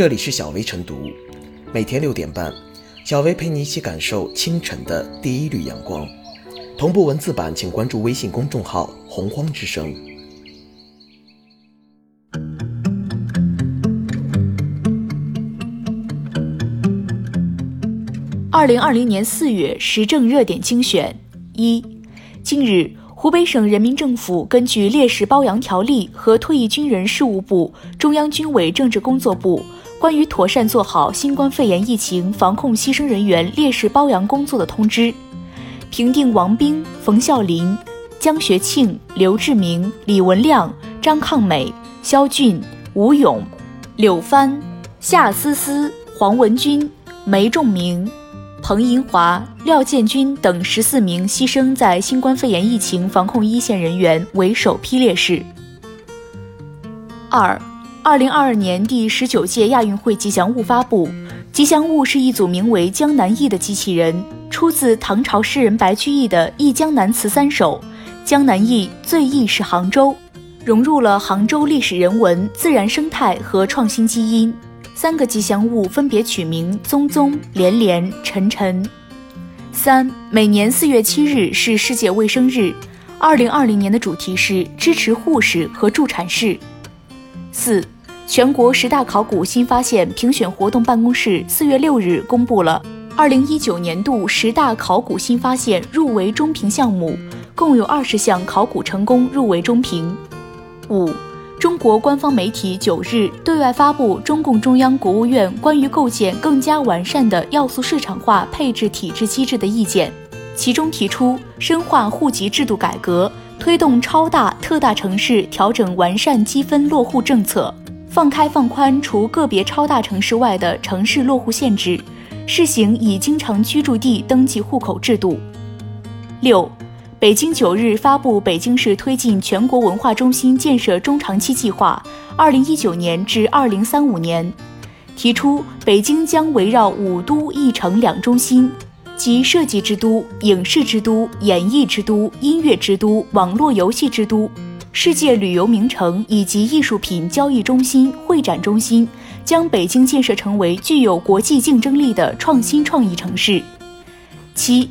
这里是小薇晨读，每天六点半，小薇陪你一起感受清晨的第一缕阳光。同步文字版，请关注微信公众号“洪荒之声”。二零二零年四月时政热点精选一，近日。湖北省人民政府根据烈士褒扬条例和退役军人事务部、中央军委政治工作部关于妥善做好新冠肺炎疫情防控牺牲人员烈士褒扬工作的通知，评定王兵、冯孝林、江学庆、刘志明、李文亮、张抗美、肖俊、吴勇、柳帆、夏思思、黄文军、梅仲明。彭银华、廖建军等十四名牺牲在新冠肺炎疫情防控一线人员为首批烈士。二，二零二二年第十九届亚运会吉祥物发布，吉祥物是一组名为江南忆的机器人，出自唐朝诗人白居易的《忆江南词三首》，江南忆最忆是杭州，融入了杭州历史人文、自然生态和创新基因。三个吉祥物分别取名宗宗、连连、晨晨。三，每年四月七日是世界卫生日，二零二零年的主题是支持护士和助产士。四，全国十大考古新发现评选活动办公室四月六日公布了二零一九年度十大考古新发现入围中评项目，共有二十项考古成功入围中评。五。中国官方媒体九日对外发布中共中央、国务院关于构建更加完善的要素市场化配置体制机制的意见，其中提出深化户籍制度改革，推动超大、特大城市调整完善积分落户政策，放开放宽除个别超大城市外的城市落户限制，试行以经常居住地登记户口制度。六。北京九日发布北京市推进全国文化中心建设中长期计划（二零一九年至二零三五年），提出北京将围绕五都一城两中心，即设计之都、影视之都、演艺之都、音乐之都、网络游戏之都、世界旅游名城以及艺术品交易中心、会展中心，将北京建设成为具有国际竞争力的创新创意城市。七。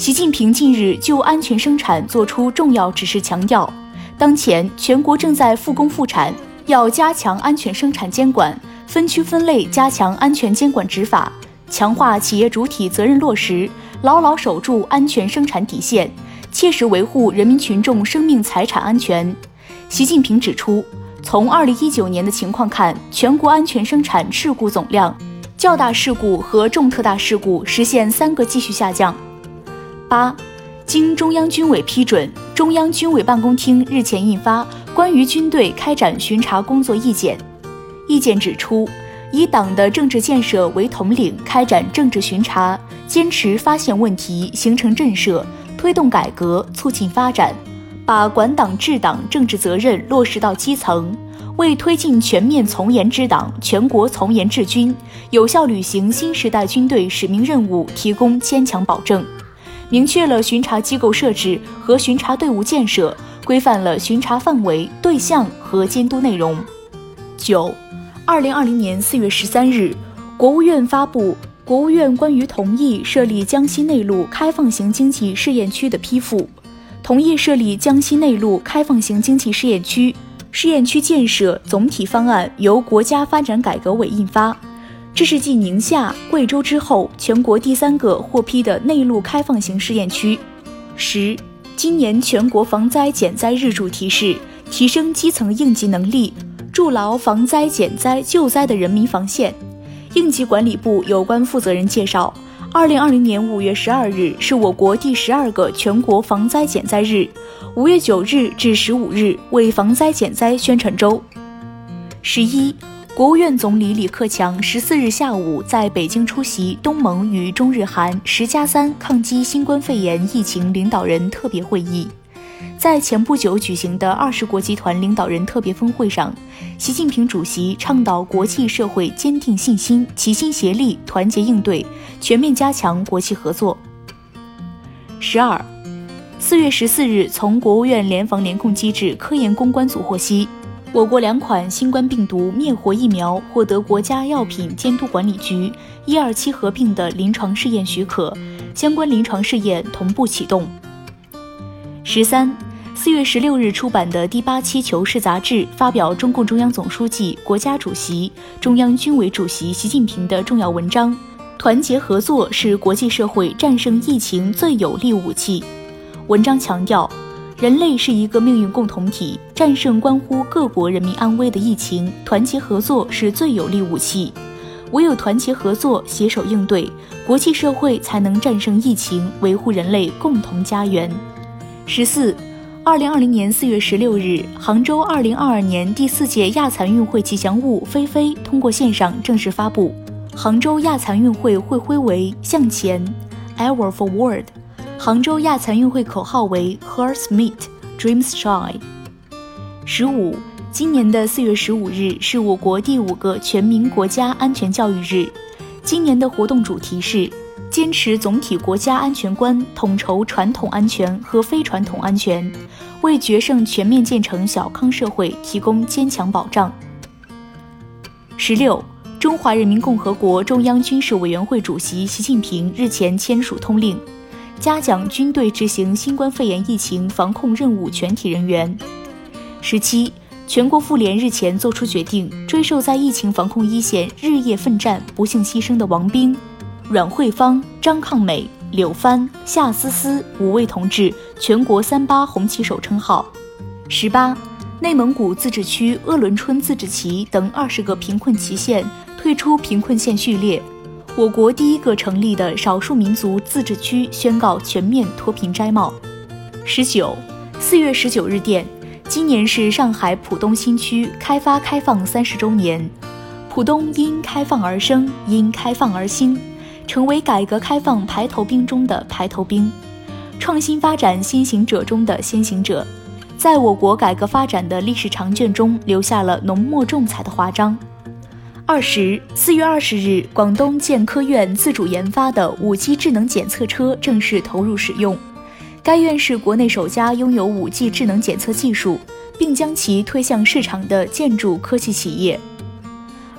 习近平近日就安全生产作出重要指示，强调，当前全国正在复工复产，要加强安全生产监管，分区分类加强安全监管执法，强化企业主体责任落实，牢牢守住安全生产底线，切实维护人民群众生命财产安全。习近平指出，从二零一九年的情况看，全国安全生产事故总量，较大事故和重特大事故实现三个继续下降。八，经中央军委批准，中央军委办公厅日前印发《关于军队开展巡查工作意见》。意见指出，以党的政治建设为统领，开展政治巡查，坚持发现问题、形成震慑，推动改革、促进发展，把管党治党政治责任落实到基层，为推进全面从严治党、全国从严治军、有效履行新时代军队使命任务提供坚强保证。明确了巡查机构设置和巡查队伍建设，规范了巡查范围、对象和监督内容。九，二零二零年四月十三日，国务院发布《国务院关于同意设立江西内陆开放型经济试验区的批复》，同意设立江西内陆开放型经济试验区，试验区建设总体方案由国家发展改革委印发。这是继宁夏、贵州之后，全国第三个获批的内陆开放型试验区。十，今年全国防灾减灾日主题是提升基层应急能力，筑牢防灾减灾救灾的人民防线。应急管理部有关负责人介绍，二零二零年五月十二日是我国第十二个全国防灾减灾日，五月九日至十五日为防灾减灾宣传周。十一。国务院总理李克强十四日下午在北京出席东盟与中日韩“十加三”抗击新冠肺炎疫情领导人特别会议。在前不久举行的二十国集团领导人特别峰会上，习近平主席倡导国际社会坚定信心、齐心协力、团结应对，全面加强国际合作。十二，四月十四日，从国务院联防联控机制科研攻关组获悉。我国两款新冠病毒灭活疫苗获得国家药品监督管理局一二期合并的临床试验许可，相关临床试验同步启动。十三，四月十六日出版的第八期《求是》杂志发表中共中央总书记、国家主席、中央军委主席习近平的重要文章：团结合作是国际社会战胜疫情最有力武器。文章强调。人类是一个命运共同体，战胜关乎各国人民安危的疫情，团结合作是最有力武器。唯有团结合作，携手应对，国际社会才能战胜疫情，维护人类共同家园。十四，二零二零年四月十六日，杭州二零二二年第四届亚残运会吉祥物飞飞通过线上正式发布。杭州亚残运会会徽为向前，Ever Forward。杭州亚残运会口号为 “Hearts Meet, Dreams Shine”。十五，今年的四月十五日是我国第五个全民国家安全教育日。今年的活动主题是坚持总体国家安全观，统筹传统安全和非传统安全，为决胜全面建成小康社会提供坚强保障。十六，中华人民共和国中央军事委员会主席习近平日前签署通令。嘉奖军队执行新冠肺炎疫情防控任务全体人员。十七，全国妇联日前作出决定，追授在疫情防控一线日夜奋战、不幸牺牲的王兵、阮慧芳、张抗美、柳帆、夏思思五位同志全国三八红旗手称号。十八，内蒙古自治区鄂伦春自治旗等二十个贫困旗县退出贫困县序列。我国第一个成立的少数民族自治区宣告全面脱贫摘帽。十九，四月十九日电，今年是上海浦东新区开发开放三十周年。浦东因开放而生，因开放而兴，成为改革开放排头兵中的排头兵，创新发展先行者中的先行者，在我国改革发展的历史长卷中留下了浓墨重彩的华章。二十四月二十日，广东建科院自主研发的五 G 智能检测车正式投入使用。该院是国内首家拥有五 G 智能检测技术，并将其推向市场的建筑科技企业。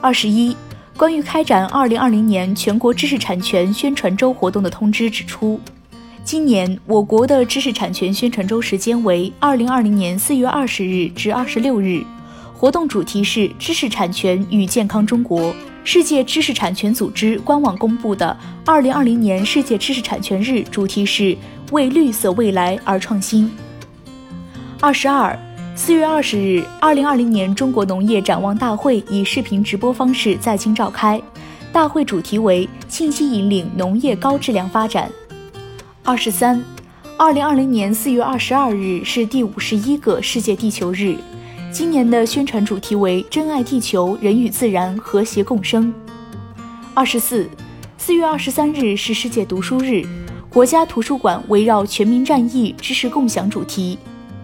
二十一，关于开展二零二零年全国知识产权宣传周活动的通知指出，今年我国的知识产权宣传周时间为二零二零年四月二十日至二十六日。活动主题是知识产权与健康中国。世界知识产权组织官网公布的二零二零年世界知识产权日主题是为绿色未来而创新。二十二，四月二十日，二零二零年中国农业展望大会以视频直播方式在京召开，大会主题为信息引领农业高质量发展。二十三，二零二零年四月二十二日是第五十一个世界地球日。今年的宣传主题为“珍爱地球，人与自然和谐共生”。二十四，四月二十三日是世界读书日，国家图书馆围绕全民战役、知识共享主题，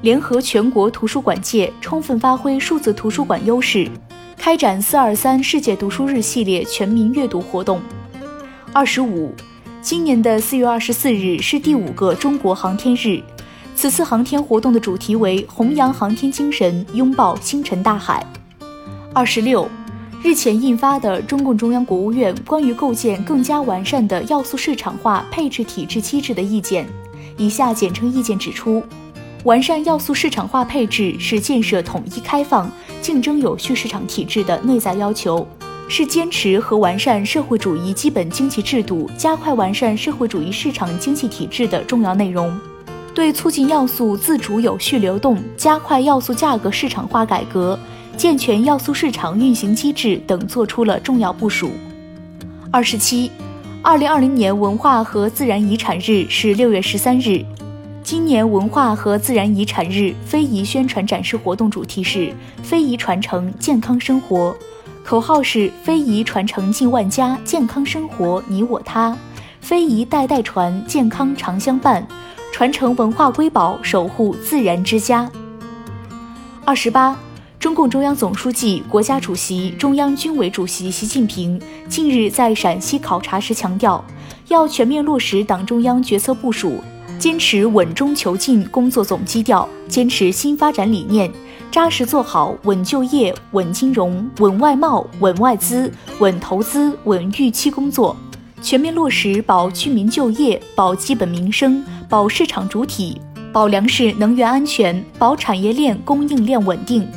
联合全国图书馆界，充分发挥数字图书馆优势，开展“四二三”世界读书日系列全民阅读活动。二十五，今年的四月二十四日是第五个中国航天日。此次航天活动的主题为弘扬航天精神，拥抱星辰大海。二十六，日前印发的中共中央、国务院关于构建更加完善的要素市场化配置体制机制的意见（以下简称意见）指出，完善要素市场化配置是建设统一开放、竞争有序市场体制的内在要求，是坚持和完善社会主义基本经济制度、加快完善社会主义市场经济体制的重要内容。对促进要素自主有序流动、加快要素价格市场化改革、健全要素市场运行机制等作出了重要部署。二十七，二零二零年文化和自然遗产日是六月十三日。今年文化和自然遗产日非遗宣传展示活动主题是“非遗传承健康生活”，口号是“非遗传承进万家，健康生活你我他，非遗代代传，健康常相伴”。传承文化瑰宝，守护自然之家。二十八，中共中央总书记、国家主席、中央军委主席习近平近日在陕西考察时强调，要全面落实党中央决策部署，坚持稳中求进工作总基调，坚持新发展理念，扎实做好稳就业、稳金融、稳外贸、稳外资、稳投资、稳预期工作，全面落实保居民就业、保基本民生、保市场主体、保粮食能源安全、保产业链供应链稳定、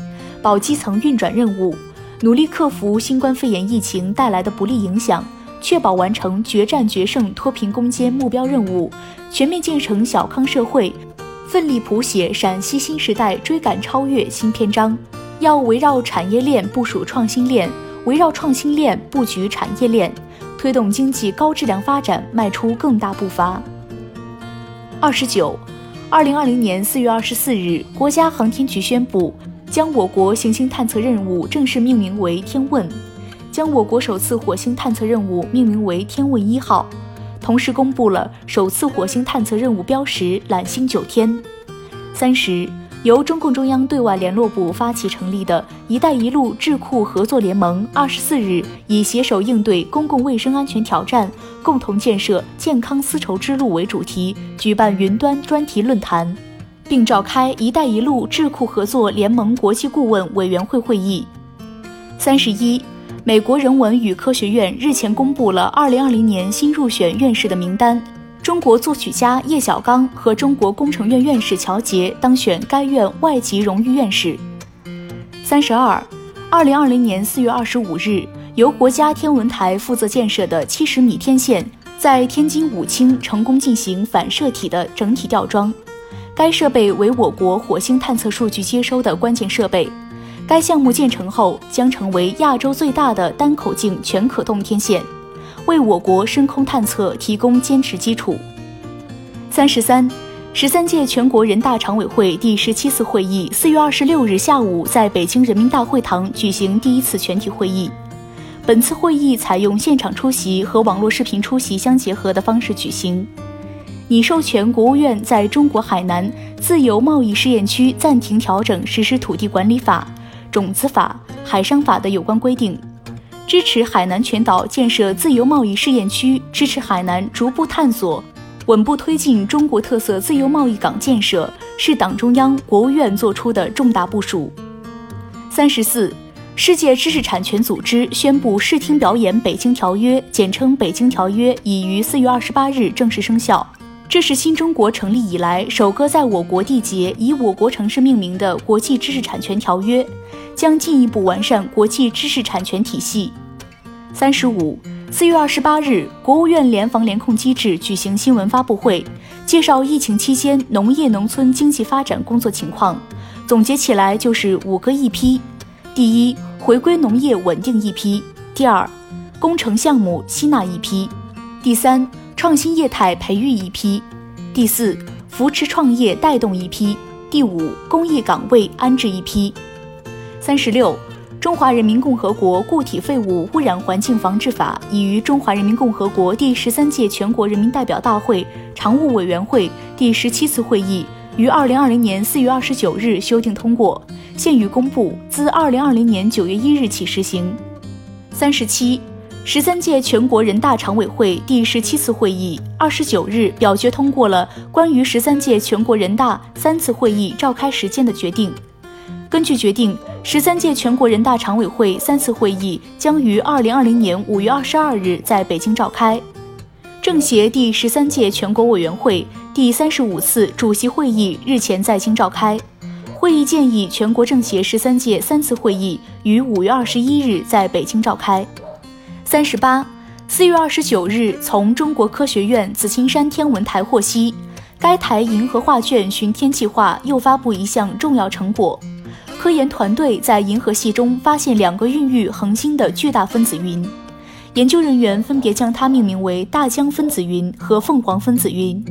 保基层运转任务，努力克服新冠肺炎疫情带来的不利影响。确保完成决战决胜脱贫攻坚目标任务，全面建成小康社会，奋力谱写陕西新时代追赶超越新篇章。要围绕产业链部署创新链，围绕创新链布局产业链，推动经济高质量发展迈出更大步伐。二十九，二零二零年四月二十四日，国家航天局宣布，将我国行星探测任务正式命名为“天问”。将我国首次火星探测任务命名为“天问一号”，同时公布了首次火星探测任务标识“揽星九天”。三十，由中共中央对外联络部发起成立的一带一路智库合作联盟，二十四日以“携手应对公共卫生安全挑战，共同建设健康丝绸之路”为主题，举办云端专题论坛，并召开“一带一路”智库合作联盟国际顾问委员会会议。三十一。美国人文与科学院日前公布了二零二零年新入选院士的名单，中国作曲家叶小刚和中国工程院院士乔杰当选该院外籍荣誉院士。三十二，2020年4月25日，由国家天文台负责建设的70米天线在天津武清成功进行反射体的整体吊装，该设备为我国火星探测数据接收的关键设备。该项目建成后，将成为亚洲最大的单口径全可动天线，为我国深空探测提供坚实基础。三十三，十三届全国人大常委会第十七次会议四月二十六日下午在北京人民大会堂举行第一次全体会议。本次会议采用现场出席和网络视频出席相结合的方式举行。拟授权国务院在中国海南自由贸易试验区暂停调整实施土地管理法。种子法、海商法的有关规定，支持海南全岛建设自由贸易试验区，支持海南逐步探索、稳步推进中国特色自由贸易港建设，是党中央、国务院作出的重大部署。三十四，世界知识产权组织宣布《视听表演北京条约》（简称《北京条约》）已于四月二十八日正式生效。这是新中国成立以来首个在我国缔结以我国城市命名的国际知识产权条约，将进一步完善国际知识产权体系。三十五，四月二十八日，国务院联防联控机制举行新闻发布会，介绍疫情期间农业农村经济发展工作情况，总结起来就是五个一批：第一，回归农业稳定一批；第二，工程项目吸纳一批；第三。创新业态培育一批，第四，扶持创业带动一批，第五，公益岗位安置一批。三十六，中华人民共和国固体废物污染环境防治法已于中华人民共和国第十三届全国人民代表大会常务委员会第十七次会议于二零二零年四月二十九日修订通过，现予公布，自二零二零年九月一日起实行。三十七。十三届全国人大常委会第十七次会议二十九日表决通过了关于十三届全国人大三次会议召开时间的决定。根据决定，十三届全国人大常委会三次会议将于二零二零年五月二十二日在北京召开。政协第十三届全国委员会第三十五次主席会议日前在京召开，会议建议全国政协十三届三次会议于五月二十一日在北京召开。三十八，四月二十九日，从中国科学院紫金山天文台获悉，该台银河画卷巡天计划又发布一项重要成果。科研团队在银河系中发现两个孕育恒星的巨大分子云，研究人员分别将它命名为大江分子云和凤凰分子云。